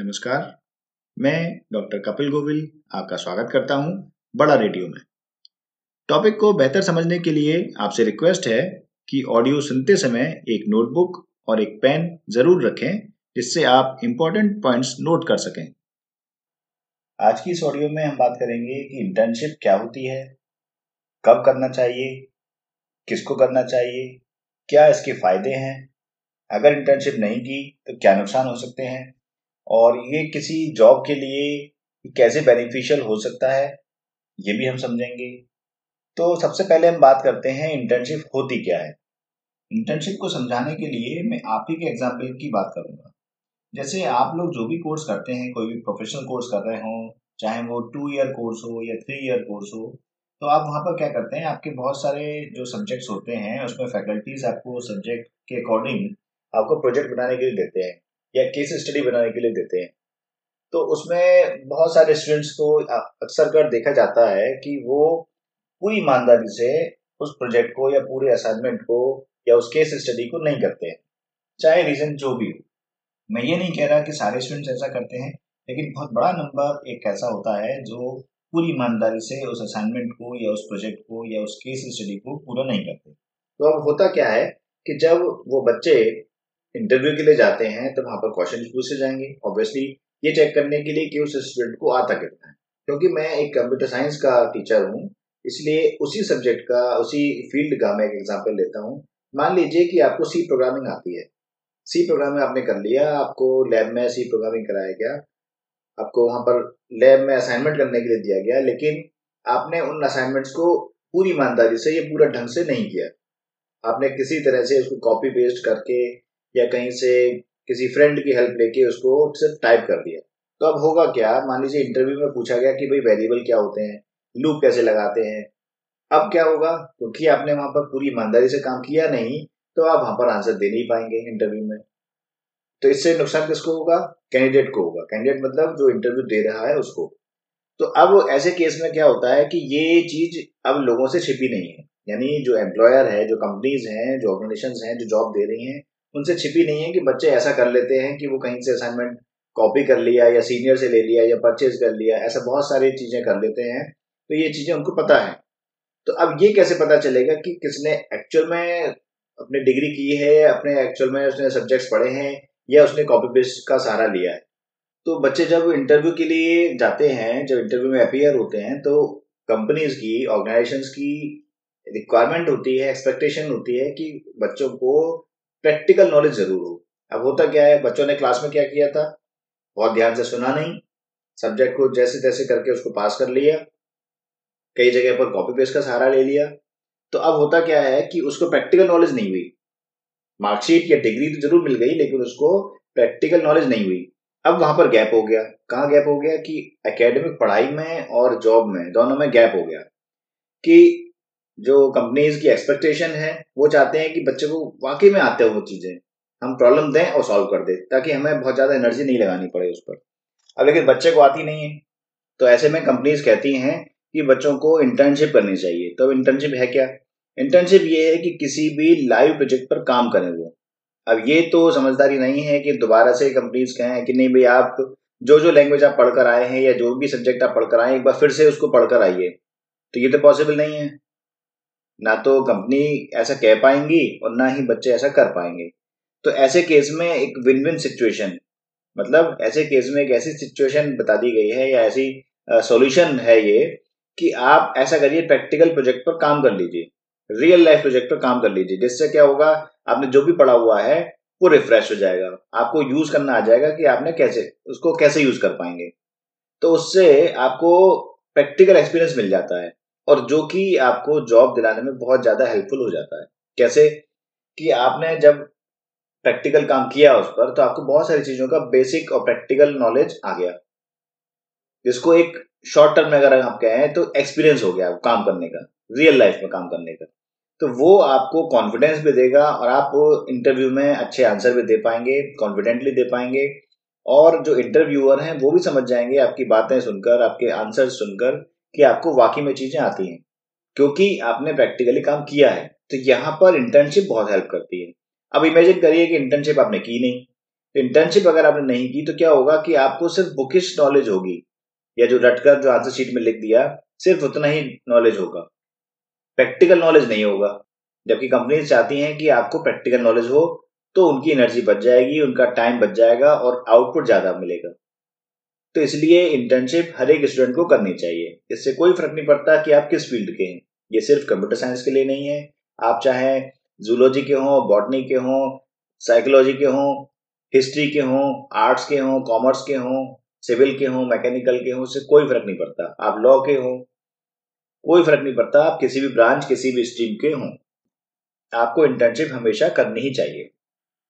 नमस्कार। मैं डॉक्टर कपिल गोविल आपका स्वागत करता हूँ बड़ा रेडियो में। टॉपिक को बेहतर समझने के लिए आपसे रिक्वेस्ट है कि ऑडियो सुनते समय एक नोटबुक और एक पेन ज़रूर रखें, जिससे आप इंपॉर्टेंट पॉइंट्स नोट कर सकें। आज की इस ऑडियो में हम बात करेंगे कि इंटर्नशिप क्या होती है, कब करना चाहिए, किसको करना चाहिए, क्या इसके फ़ायदे हैं, अगर इंटर्नशिप नहीं की तो क्या नुकसान हो सकते हैं और ये किसी जॉब के लिए कैसे बेनिफिशियल हो सकता है, ये भी हम समझेंगे। तो सबसे पहले हम बात करते हैं इंटर्नशिप होती क्या है। इंटर्नशिप को समझाने के लिए मैं आप ही के एग्ज़ाम्पल की बात करूँगा। जैसे आप लोग जो भी कोर्स करते हैं, कोई भी प्रोफेशनल कोर्स कर रहे हो, चाहे वो टू ईयर कोर्स हो या थ्री ईयर कोर्स हो तो आप वहाँ पर क्या करते हैं, आपके बहुत सारे जो सब्जेक्ट्स होते हैं, उसमें फैकल्टीज आपको सब्जेक्ट के अकॉर्डिंग आपको प्रोजेक्ट बनाने के लिए देते हैं। या केस स्टडी बनाने के लिए देते हैं। तो उसमें बहुत सारे स्टूडेंट्स को अक्सर कर देखा जाता है कि वो पूरी ईमानदारी से उस प्रोजेक्ट को या पूरे असाइनमेंट को या उस केस स्टडी को नहीं करते हैं। चाहे रीजन जो भी हो। मैं ये नहीं कह रहा कि सारे स्टूडेंट्स ऐसा करते हैं, लेकिन बहुत बड़ा नंबर एक ऐसा होता है जो पूरी ईमानदारी से उस असाइनमेंट को या उस प्रोजेक्ट को या उस केस स्टडी को पूरा नहीं करते। तो अब होता क्या है कि जब वो बच्चे इंटरव्यू के लिए जाते हैं तो वहाँ पर क्वेश्चन पूछे जाएँगे। ऑब्वियसली ये चेक करने के लिए कि उस स्टूडेंट को आता कितना है। क्योंकि मैं एक कंप्यूटर साइंस का टीचर हूँ, इसलिए उसी सब्जेक्ट का, उसी फ़ील्ड का मैं एक एग्ज़ाम्पल लेता हूँ। मान लीजिए कि आपको सी प्रोग्रामिंग आती है। सी प्रोग्रामिंग आपने कर लिया, आपको लैब में सी प्रोग्रामिंग कराया गया। आपको वहाँ पर लैब में असाइनमेंट करने के लिए दिया गया, लेकिन आपने उन असाइनमेंट्स को पूरी ईमानदारी से, ये पूरा ढंग से नहीं किया। आपने किसी तरह से उसको कॉपी पेस्ट करके या कहीं से किसी फ्रेंड की हेल्प लेके उसको सिर्फ़ टाइप कर दिया। तो अब होगा क्या? मान लीजिए इंटरव्यू में पूछा गया कि भाई वेरिएबल क्या होते हैं? लूप कैसे लगाते हैं? अब क्या होगा? क्योंकि आपने वहाँ पर पूरी ईमानदारी से काम किया नहीं तो आप वहाँ पर आंसर दे नहीं पाएँगे इंटरव्यू में। तो इससे नुकसान किसको होगा? कैंडिडेट को होगा। कैंडिडेट मतलब जो इंटरव्यू दे रहा है उसको। तो अब ऐसे केस में क्या होता है कि ये चीज़ अब लोगों से छिपी नहीं है। यानी जो एम्प्लॉयर है, जो कंपनीज़ हैं, जो ऑर्गेनाइजेशन हैं, जो जॉब दे रही हैं उनसे छिपी नहीं है कि बच्चे ऐसा कर लेते हैं कि वो कहीं से असाइनमेंट कॉपी कर लिया या सीनियर से ले लिया या परचेज कर लिया। ऐसा बहुत सारी चीज़ें कर लेते हैं। तो ये चीज़ें उनको पता है। तो अब ये कैसे पता चलेगा कि किसने एक्चुअल में अपनी डिग्री की है, अपने एक्चुअल में उसने सब्जेक्ट्स पढ़े हैं या उसने कॉपी पेस्ट का सहारा लिया है? तो बच्चे जब इंटरव्यू के लिए जाते हैं, जब इंटरव्यू में अपियर होते हैं तो कंपनीज़ की ऑर्गेनाइजेशन की रिक्वायरमेंट होती है एक्सपेक्टेशन होती है कि बच्चों को प्रैक्टिकल नॉलेज ज़रूर हो। अब होता क्या है, बच्चों ने क्लास में क्या किया था? बहुत ध्यान से सुना नहीं। सब्जेक्ट को जैसे तैसे करके उसको पास कर लिया। कई जगह पर कॉपी पेस्ट का सहारा ले लिया। तो अब होता क्या है कि उसको प्रैक्टिकल नॉलेज नहीं हुई। मार्कशीट या डिग्री तो ज़रूर मिल गई, लेकिन उसको प्रैक्टिकल नॉलेज नहीं हुई। अब वहाँ पर गैप हो गया। कहा गैप हो गया कि एकेडमिक पढ़ाई में और जॉब में दोनों में गैप हो गया। कि जो कंपनीज़ की एक्सपेक्टेशन है, वो चाहते हैं कि बच्चे को वाकई में आते हो वो चीज़ें, हम प्रॉब्लम दें और सॉल्व कर दें, ताकि हमें बहुत ज़्यादा एनर्जी नहीं लगानी पड़े उस पर। अब लेकिन बच्चे को आती नहीं है तो ऐसे में कंपनीज़ कहती हैं कि बच्चों को इंटर्नशिप करनी चाहिए। तो अब इंटर्नशिप है क्या? इंटर्नशिप ये है कि किसी भी लाइव प्रोजेक्ट पर काम करें वो। अब ये तो समझदारी नहीं है कि दोबारा से कंपनीज़ कहें कि नहीं भाई, आप जो जो लैंग्वेज आप पढ़कर आए हैं या जो भी सब्जेक्ट आप पढ़कर आए एक बार फिर से उसको पढ़कर आइए। तो ये तो पॉसिबल नहीं है। ना तो कंपनी ऐसा कह पाएँगी और ना ही बच्चे ऐसा कर पाएँगे। तो ऐसे केस में एक विन विन सिचुएशन मतलब ऐसे केस में एक ऐसी सिचुएशन बता दी गई है या ऐसी सॉल्यूशन है ये कि आप ऐसा करिए प्रैक्टिकल प्रोजेक्ट पर काम कर लीजिए रियल लाइफ प्रोजेक्ट पर काम कर लीजिए, जिससे क्या होगा, आपने जो भी पढ़ा हुआ है, वो रिफ्रेश हो जाएगा। आपको यूज़ करना आ जाएगा कि आपने कैसे, उसको कैसे यूज़ कर पाएँगे। तो उससे आपको प्रैक्टिकल एक्सपीरियंस मिल जाता है। और जो कि आपको जॉब दिलाने में बहुत ज़्यादा हेल्पफुल हो जाता है। कैसे? कि आपने जब प्रैक्टिकल काम किया उस पर तो आपको बहुत सारी चीज़ों का बेसिक और प्रैक्टिकल नॉलेज आ गया। जिसको एक शॉर्ट टर्म में अगर आप कहें तो एक्सपीरियंस हो गया काम करने का रियल लाइफ में काम करने का। तो वो आपको कॉन्फिडेंस भी देगा और आप इंटरव्यू में अच्छे आंसर भी दे पाएँगे कॉन्फिडेंटली दे पाएँगे। और जो इंटरव्यूअर हैं, वो भी समझ जाएँगे आपकी बातें सुनकर, आपके आंसर सुनकर कि आपको वाकई में चीज़ें आती हैं। क्योंकि आपने प्रैक्टिकली काम किया है तो यहाँ पर इंटर्नशिप बहुत हेल्प करती है। अब इमेजिन करिए कि इंटर्नशिप आपने की नहीं। तो इंटर्नशिप अगर आपने नहीं की तो क्या होगा कि आपको सिर्फ़ बुकिश नॉलेज होगी। या जो रटकर जो आंसर शीट में लिख दिया, सिर्फ़ उतना ही नॉलेज होगा। प्रैक्टिकल नॉलेज नहीं होगा। जबकि कंपनी चाहती हैं कि आपको प्रैक्टिकल नॉलेज हो तो उनकी एनर्जी बच जाएगी, उनका टाइम बच जाएगा और आउटपुट ज़्यादा मिलेगा। तो इसलिए इंटर्नशिप हर एक स्टूडेंट को करनी चाहिए। इससे कोई फ़र्क नहीं पड़ता कि आप किस फ़ील्ड के हैं। ये सिर्फ़ कंप्यूटर साइंस के लिए नहीं है। आप चाहे जूलॉजी के हों बॉटनी के हों साइकोलॉजी के हों हिस्ट्री के हों आर्ट्स के हों कॉमर्स के हों सिविल के हों मैकेनिकल के हों उससे कोई फ़र्क नहीं पड़ता। आप लॉ के हों, कोई फ़र्क नहीं पड़ता। आप किसी भी ब्रांच किसी भी स्ट्रीम के हों। आपको इंटर्नशिप हमेशा करनी ही चाहिए।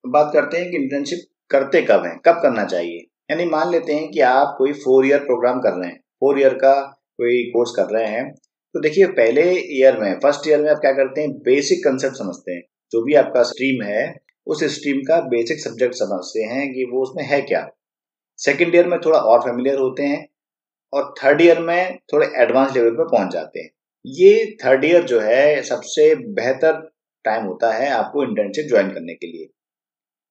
बात करते हैं कि इंटर्नशिप करते कब हैं, कब करना चाहिए। यानी मान लेते हैं कि आप कोई फोर ईयर प्रोग्राम कर रहे हैं। फोर ईयर का कोई कोर्स कर रहे हैं। तो देखिए, पहले ईयर में फ़र्स्ट ईयर में आप क्या करते हैं? बेसिक कंसेप्ट समझते हैं। जो भी आपका स्ट्रीम है, उस स्ट्रीम का बेसिक सब्जेक्ट समझते हैं कि वो उसमें है क्या। सेकेंड ईयर में थोड़ा और फेमिलियर होते हैं और थर्ड ईयर में थोड़े एडवांस लेवल पर पहुँच जाते हैं। ये थर्ड ईयर जो है, सबसे बेहतर टाइम होता है आपको इंटर्नशिप ज्वाइन करने के लिए।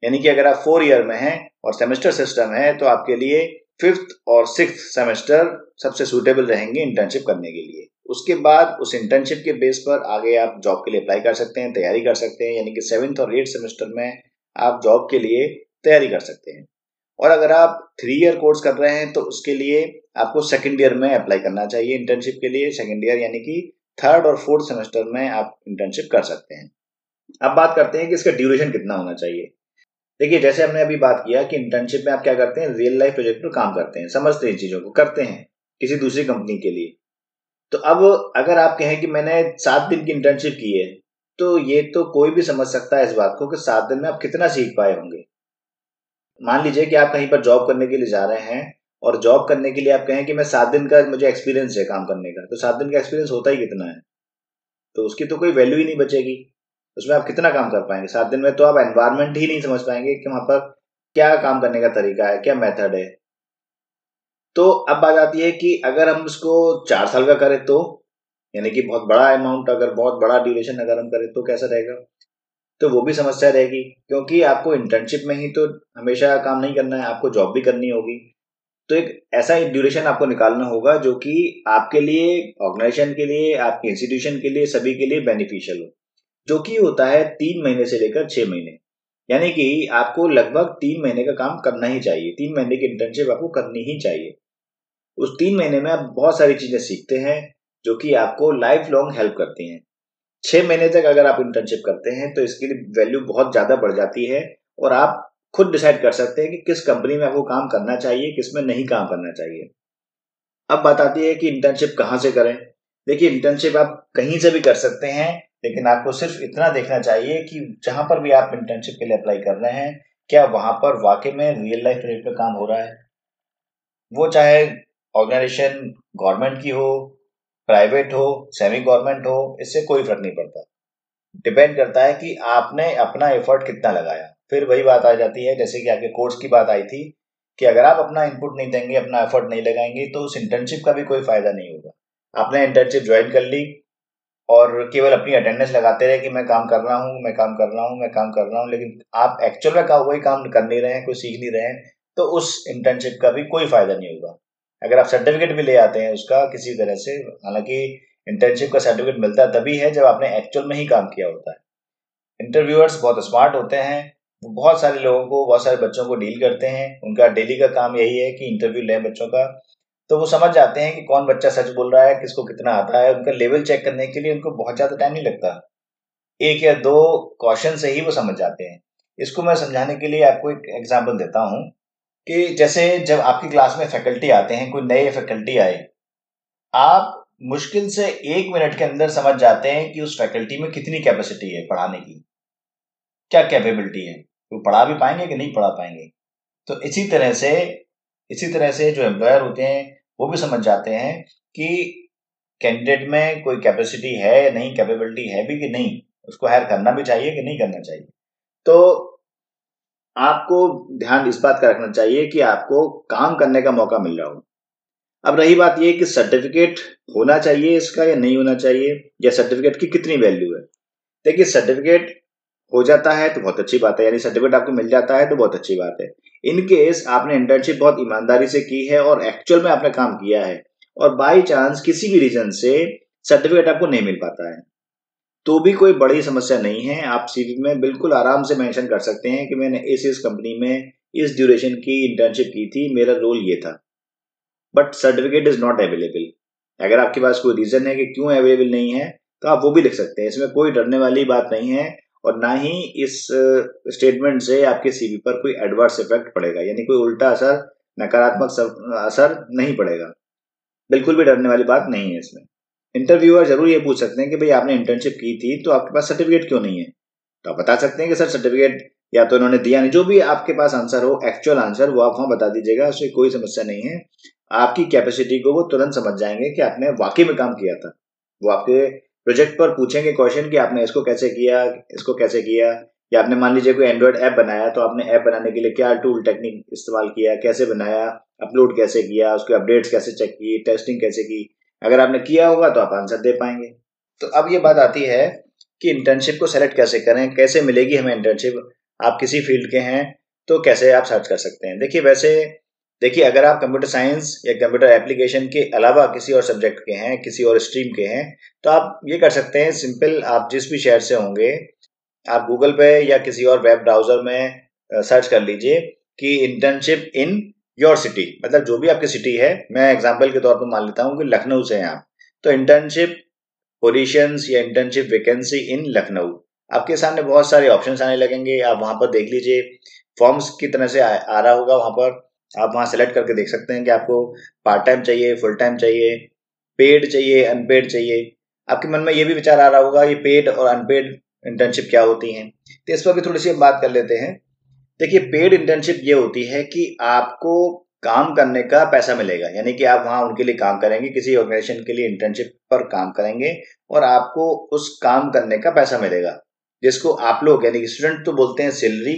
यानी कि अगर आप फोर ईयर में हैं और सेमेस्टर सिस्टम है तो आपके लिए फिफ्थ और सिक्स सेमेस्टर सबसे सुटेबल रहेंगे इंटर्नशिप करने के लिए। उसके बाद उस इंटर्नशिप के बेस पर आगे आप जॉब के लिए अप्लाई कर सकते हैं, तैयारी कर सकते हैं, यानी कि सेवन्थ और एट सेमेस्टर में आप जॉब के लिए तैयारी कर सकते हैं। और अगर आप थ्री ईयर कोर्स कर रहे हैं तो उसके लिए आपको सेकेंड ईयर में अप्लाई करना चाहिए इंटर्नशिप के लिए। सेकेंड ईयर यानी कि थर्ड और फोर्थ सेमेस्टर में आप इंटर्नशिप कर सकते हैं। अब बात करते हैं कि इसका ड्यूरेशन कितना होना चाहिए। देखिए, जैसे हमने अभी बात किया कि इंटर्नशिप में आप क्या करते हैं? रियल लाइफ प्रोजेक्ट पर काम करते हैं, समझते हैं चीज़ों को, करते हैं किसी दूसरी कंपनी के लिए। तो अब अगर आप कहें कि मैंने सात दिन की इंटर्नशिप की है तो ये तो कोई भी समझ सकता है इस बात को कि सात दिन में आप कितना सीख पाए होंगे। मान लीजिए कि आप कहीं पर जॉब करने के लिए जा रहे हैं और जॉब करने के लिए आप कहें कि मैं सात दिन का मुझे एक्सपीरियंस है काम करने का तो सात दिन का एक्सपीरियंस होता ही कितना है? तो उसकी तो कोई वैल्यू ही नहीं बचेगी। उसमें आप कितना काम कर पाएँगे? सात दिन में तो आप एनवायरमेंट ही नहीं समझ पाएँगे कि वहाँ पर क्या काम करने का तरीका है, क्या मेथड है। तो अब बात आती है कि अगर हम उसको चार साल का करें तो यानी कि बहुत बड़ा अमाउंट अगर बहुत बड़ा ड्यूरेशन अगर हम करें तो कैसा रहेगा? तो वो भी समस्या रहेगी, क्योंकि आपको इंटर्नशिप में ही तो हमेशा काम नहीं करना है, आपको जॉब भी करनी होगी। तो एक ऐसा ड्यूरेशन आपको निकालना होगा जो कि आपके लिए ऑर्गेनाइजेशन के लिए, आपके इंस्टीट्यूशन के लिए, सभी के लिए बेनिफिशियल हो। जो कि होता है तीन महीने से लेकर छह महीने। यानी कि आपको लगभग तीन महीने का काम करना ही चाहिए। तीन महीने की इंटर्नशिप आपको करनी ही चाहिए। उस तीन महीने में आप बहुत सारी चीज़ें सीखते हैं, जो कि आपको लाइफ लॉन्ग हेल्प करती हैं। छह महीने तक अगर आप इंटर्नशिप करते हैं तो इसकी वैल्यू बहुत ज़्यादा बढ़ जाती है और आप खुद डिसाइड कर सकते हैं कि किस कंपनी में आपको काम करना चाहिए किसमें नहीं काम करना चाहिए। अब बात आती है कि इंटर्नशिप कहाँ से करें? देखिए इंटर्नशिप आप कहीं से भी कर सकते हैं लेकिन आपको सिर्फ़ इतना देखना चाहिए कि जहाँ पर भी आप इंटर्नशिप के लिए अप्लाई कर रहे हैं, क्या वहाँ पर वाकई में रियल लाइफ प्रोजेक्ट पर काम हो रहा है? वो चाहे ऑर्गेनाइजेशन गवर्नमेंट की हो प्राइवेट हो सेमी गवर्नमेंट हो, इससे कोई फ़र्क नहीं पड़ता। डिपेंड करता है कि आपने अपना एफर्ट कितना लगाया। फिर वही बात आ जाती है, जैसे कि आपके कोर्स की बात आई थी, कि अगर आप अपना इनपुट नहीं देंगे, अपना एफर्ट नहीं लगाएँगे तो उस इंटर्नशिप का भी कोई फ़ायदा नहीं होगा। आपने इंटर्नशिप ज्वाइन कर ली और केवल अपनी अटेंडेंस लगाते रहे कि मैं काम कर रहा हूँ, मैं काम कर रहा हूँ, मैं काम कर रहा हूँ, लेकिन आप एक्चुअल में का वही काम कर नहीं रहे हैं, कोई सीख नहीं रहे हैं तो उस इंटर्नशिप का भी कोई फ़ायदा नहीं होगा। अगर आप सर्टिफिकेट भी ले आते हैं उसका किसी तरह से, हालाँकि इंटर्नशिप का सर्टिफिकेट मिलता है तभी है जब आपने एक्चुअल में ही काम किया होता है। इंटरव्यूअर्स बहुत स्मार्ट होते हैं वो बहुत सारे लोगों को, बहुत सारे बच्चों को डील करते हैं, उनका डेली का काम यही है कि इंटरव्यू लें बच्चों का तो वो समझ जाते हैं कि कौन बच्चा सच बोल रहा है, किसको कितना आता है। उनका लेवल चेक करने के लिए उनको बहुत ज़्यादा टाइम नहीं लगता। एक या दो क्वेश्चन से ही वो समझ जाते हैं। इसको मैं समझाने के लिए आपको एक एग्ज़ाम्पल देता हूँ कि जैसे जब आपकी क्लास में फैकल्टी आते हैं, कोई नए फैकल्टी आए, आप मुश्किल से एक मिनट के अंदर समझ जाते हैं कि उस फैकल्टी में कितनी कैपेसिटी है पढ़ाने की। क्या कैपेबिलिटी है? वो पढ़ा भी पाएँगे कि नहीं पढ़ा पाएँगे? तो इसी तरह से, इसी तरह से जो एम्प्लॉयर होते हैं वो भी समझ जाते हैं कि कैंडिडेट में कोई कैपेसिटी है या नहीं कैपेबिलिटी है भी कि नहीं, उसको हायर करना भी चाहिए कि नहीं करना चाहिए। तो आपको ध्यान इस बात का रखना चाहिए कि आपको काम करने का मौका मिल रहा हो। अब रही बात यह कि सर्टिफिकेट होना चाहिए इसका या नहीं होना चाहिए, या सर्टिफिकेट की कितनी वैल्यू है। देखिए सर्टिफिकेट हो जाता है तो बहुत अच्छी बात है, यानी सर्टिफिकेट आपको मिल जाता है तो बहुत अच्छी बात है। इन केस आपने इंटर्नशिप बहुत ईमानदारी से की है और एक्चुअल में आपने काम किया है और बाई चांस किसी भी रीजन से सर्टिफिकेट आपको नहीं मिल पाता है तो भी कोई बड़ी समस्या नहीं है। आप सीवी में बिल्कुल आराम से मेंशन कर सकते हैं कि मैंने इस इस कंपनी में इस ड्यूरेशन की इंटर्नशिप की थी, मेरा रोल ये था। But certificate is not available अगर आपके पास कोई रीजन है कि क्यों अवेलेबल नहीं है तो आप वो भी लिख सकते हैं। इसमें कोई डरने वाली बात नहीं है। और ना ही इस स्टेटमेंट से आपके सीवी पर कोई एडवर्स इफ़ेक्ट पड़ेगा, यानी कोई उल्टा असर, नकारात्मक असर नहीं पड़ेगा। बिल्कुल भी डरने वाली बात नहीं है इसमें। इंटरव्यूअर ज़रूर ये पूछ सकते हैं कि भाई आपने इंटर्नशिप की थी तो आपके पास सर्टिफिकेट क्यों नहीं है? तो आप बता सकते हैं कि सर सर्टिफिकेट या तो इन्होंने दिया नहीं। जो भी आपके पास आंसर हो एक्चुअल आंसर वो आप वहाँ बता दीजिएगा, उससे कोई समस्या नहीं है। आपकी कैपेसिटी को वो तुरंत समझ जाएँगे कि आपने वाकई में काम किया था। वो आपके प्रोजेक्ट पर पूछेंगे क्वेश्चन कि आपने इसको कैसे किया, इसको कैसे किया? या आपने मान लीजिए कोई एंड्रॉइड ऐप बनाया तो आपने ऐप बनाने के लिए क्या टूल टेक्निक इस्तेमाल किया, कैसे बनाया अपलोड कैसे किया, उसके अपडेट्स कैसे चेक की टेस्टिंग कैसे की? अगर आपने किया होगा तो आप आंसर दे पाएँगे। तो अब ये बात आती है कि इंटर्नशिप को सेलेक्ट कैसे करें, कैसे मिलेगी हमें इंटर्नशिप आप किसी फ़ील्ड के हैं तो कैसे आप सर्च कर सकते हैं? देखिए, वैसे देखिए अगर आप कंप्यूटर साइंस या कंप्यूटर एप्लीकेशन के अलावा किसी और सब्जेक्ट के हैं किसी और स्ट्रीम के हैं तो आप ये कर सकते हैं सिंपल आप जिस भी शहर से होंगे आप गूगल पे या किसी और वेब ब्राउज़र में सर्च कर लीजिए कि इंटर्नशिप इन योर सिटी मतलब जो भी आपकी सिटी है मैं एग्ज़ाम्पल के तौर पर मान लेता हूँ कि लखनऊ से हैं आप। तो इंटर्नशिप पोजिशन या इंटर्नशिप वैकेंसी इन लखनऊ। आपके सामने बहुत सारे ऑप्शन आने लगेंगे आप वहाँ पर देख लीजिए। फॉर्म्स की तरह से आ, आ रहा होगा वहाँ पर। आप वहाँ सेलेक्ट करके देख सकते हैं कि आपको पार्ट टाइम चाहिए फुल टाइम चाहिए पेड चाहिए अनपेड चाहिए। आपके मन में ये भी विचार आ रहा होगा ये पेड और अनपेड इंटर्नशिप क्या होती हैं? तो इस पर भी थोड़ी सी हम बात कर लेते हैं। देखिए पेड इंटर्नशिप ये होती है कि आपको काम करने का पैसा मिलेगा। यानी कि आप वहाँ उनके लिए काम करेंगे, किसी ऑर्गेनाइजेशन के लिए इंटर्नशिप पर काम करेंगे और आपको उस काम करने का पैसा मिलेगा, जिसको आप लोग, यानी कि स्टूडेंट तो बोलते हैं सैलरी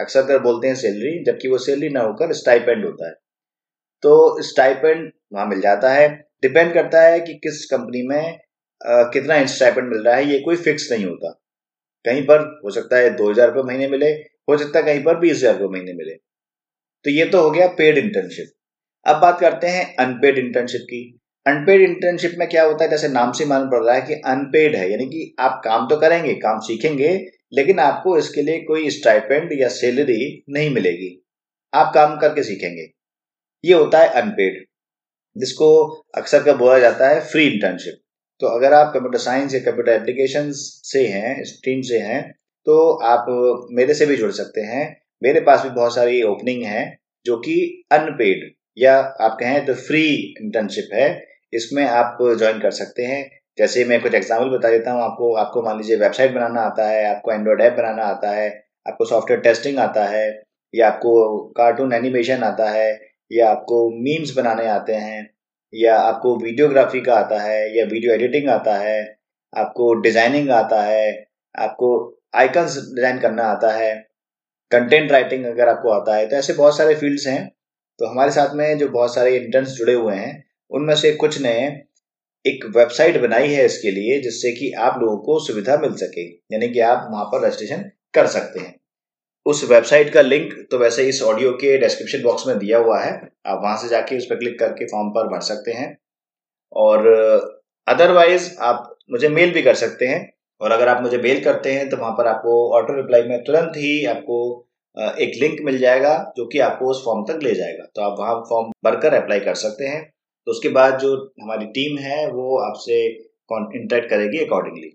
अक्सर कर बोलते हैं सैलरी जबकि वो सैलरी ना होकर स्टाइपेंड होता है। तो स्टाइपेंड वहाँ मिल जाता है। डिपेंड करता है कि किस कंपनी में आ, कितना स्टाइपेंड मिल रहा है। ये कोई फिक्स नहीं होता। कहीं पर हो सकता है दो हज़ार रुपये महीने मिले हो सकता है कहीं पर बीस हज़ार रुपये महीने मिले। तो ये तो हो गया पेड इंटर्नशिप अब बात करते हैं अनपेड इंटर्नशिप की। अनपेड इंटर्नशिप में क्या होता है? जैसे नाम से मालूम पड़ रहा है कि अनपेड है यानी कि आप काम तो करेंगे काम सीखेंगे लेकिन आपको इसके लिए कोई स्टाइपेंड या सैलरी नहीं मिलेगी। आप काम करके सीखेंगे। ये होता है अनपेड जिसको अक्सर का बोला जाता है फ्री इंटर्नशिप तो अगर आप कंप्यूटर साइंस या कंप्यूटर एप्लीकेशन से हैं स्ट्रीम से हैं तो आप मेरे से भी जुड़ सकते हैं। मेरे पास भी बहुत सारी ओपनिंग है, जो कि अनपेड या आप कहें तो फ्री इंटर्नशिप है। इसमें आप ज्वाइन कर सकते हैं। जैसे मैं कुछ एग्ज़ाम्पल बता देता हूँ, आपको आपको मान लीजिए वेबसाइट बनाना आता है, आपको एंड्रॉयड ऐप बनाना आता है, आपको सॉफ्टवेयर टेस्टिंग आता है, या आपको कार्टून एनिमेशन आता है, या आपको मीम्स बनाने आते हैं, या आपको वीडियोग्राफी का आता है, या वीडियो एडिटिंग आता है, आपको डिज़ाइनिंग आता है, आपको आइकन्स डिज़ाइन करना आता है कंटेंट राइटिंग अगर आपको आता है तो ऐसे बहुत सारे फील्ड्स हैं। तो हमारे साथ में जो बहुत सारे इंटर्न्स जुड़े हुए हैं, उनमें से कुछ ने एक वेबसाइट बनाई है इसके लिए जिससे कि आप लोगों को सुविधा मिल सके, यानी कि आप वहाँ पर रजिस्ट्रेशन कर सकते हैं। उस वेबसाइट का लिंक तो वैसे इस ऑडियो के डिस्क्रिप्शन बॉक्स में दिया हुआ है। आप वहाँ से जाके उस पर क्लिक करके फॉर्म पर भर सकते हैं। और अदरवाइज़ आप मुझे मेल भी कर सकते हैं। और अगर आप मुझे मेल करते हैं तो वहाँ पर आपको ऑटो रिप्लाई में तुरंत ही आपको एक लिंक मिल जाएगा जो कि आपको उस फॉर्म तक ले जाएगा। तो आप वहाँ फॉर्म भरकर अप्लाई कर सकते हैं। तो उसके बाद जो हमारी टीम है, वो आपसे इंटरेक्ट करेगी अकॉर्डिंगली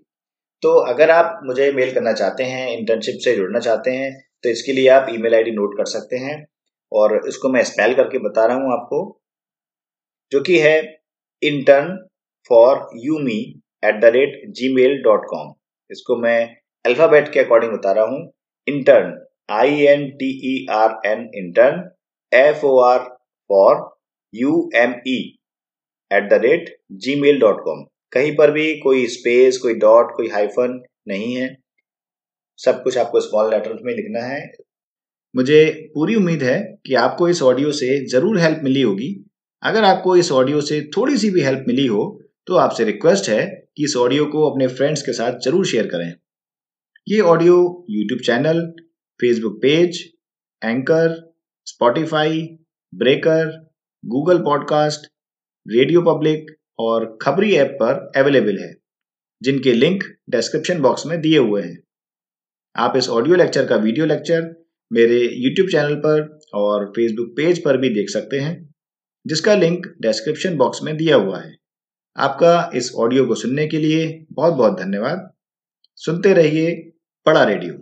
तो अगर आप मुझे मेल करना चाहते हैं इंटर्नशिप से जुड़ना चाहते हैं तो इसके लिए आप ईमेल आईडी नोट कर सकते हैं और इसको मैं स्पेल करके बता रहा हूँ आपको, जो कि है intern for you me at the rate Gmail dot com इसको मैं अल्फ़ाबेट के अकॉर्डिंग बता रहा हूँ. Intern I N T E R N intern F O R for you M E at the rate Gmail dot com कहीं पर भी कोई स्पेस कोई डॉट कोई हाइफन नहीं है। सब कुछ आपको स्मॉल लेटर्स में लिखना है। मुझे पूरी उम्मीद है कि आपको इस ऑडियो से ज़रूर हेल्प मिली होगी। अगर आपको इस ऑडियो से थोड़ी सी भी हेल्प मिली हो तो आपसे रिक्वेस्ट है कि इस ऑडियो को अपने फ्रेंड्स के साथ ज़रूर शेयर करें। ये audio YouTube channel Facebook page Anchor Spotify Breaker Google podcast radio public और खबरी ऐप पर अवेलेबल है, जिनके लिंक डिस्क्रिप्शन बॉक्स में दिए हुए हैं। आप इस ऑडियो लेक्चर का वीडियो लेक्चर मेरे यूट्यूब चैनल पर और फेसबुक पेज पर भी देख सकते हैं, जिसका लिंक डिस्क्रिप्शन बॉक्स में दिया हुआ है। आपका इस ऑडियो को सुनने के लिए बहुत बहुत धन्यवाद। सुनते रहिए बड़ा रेडियो।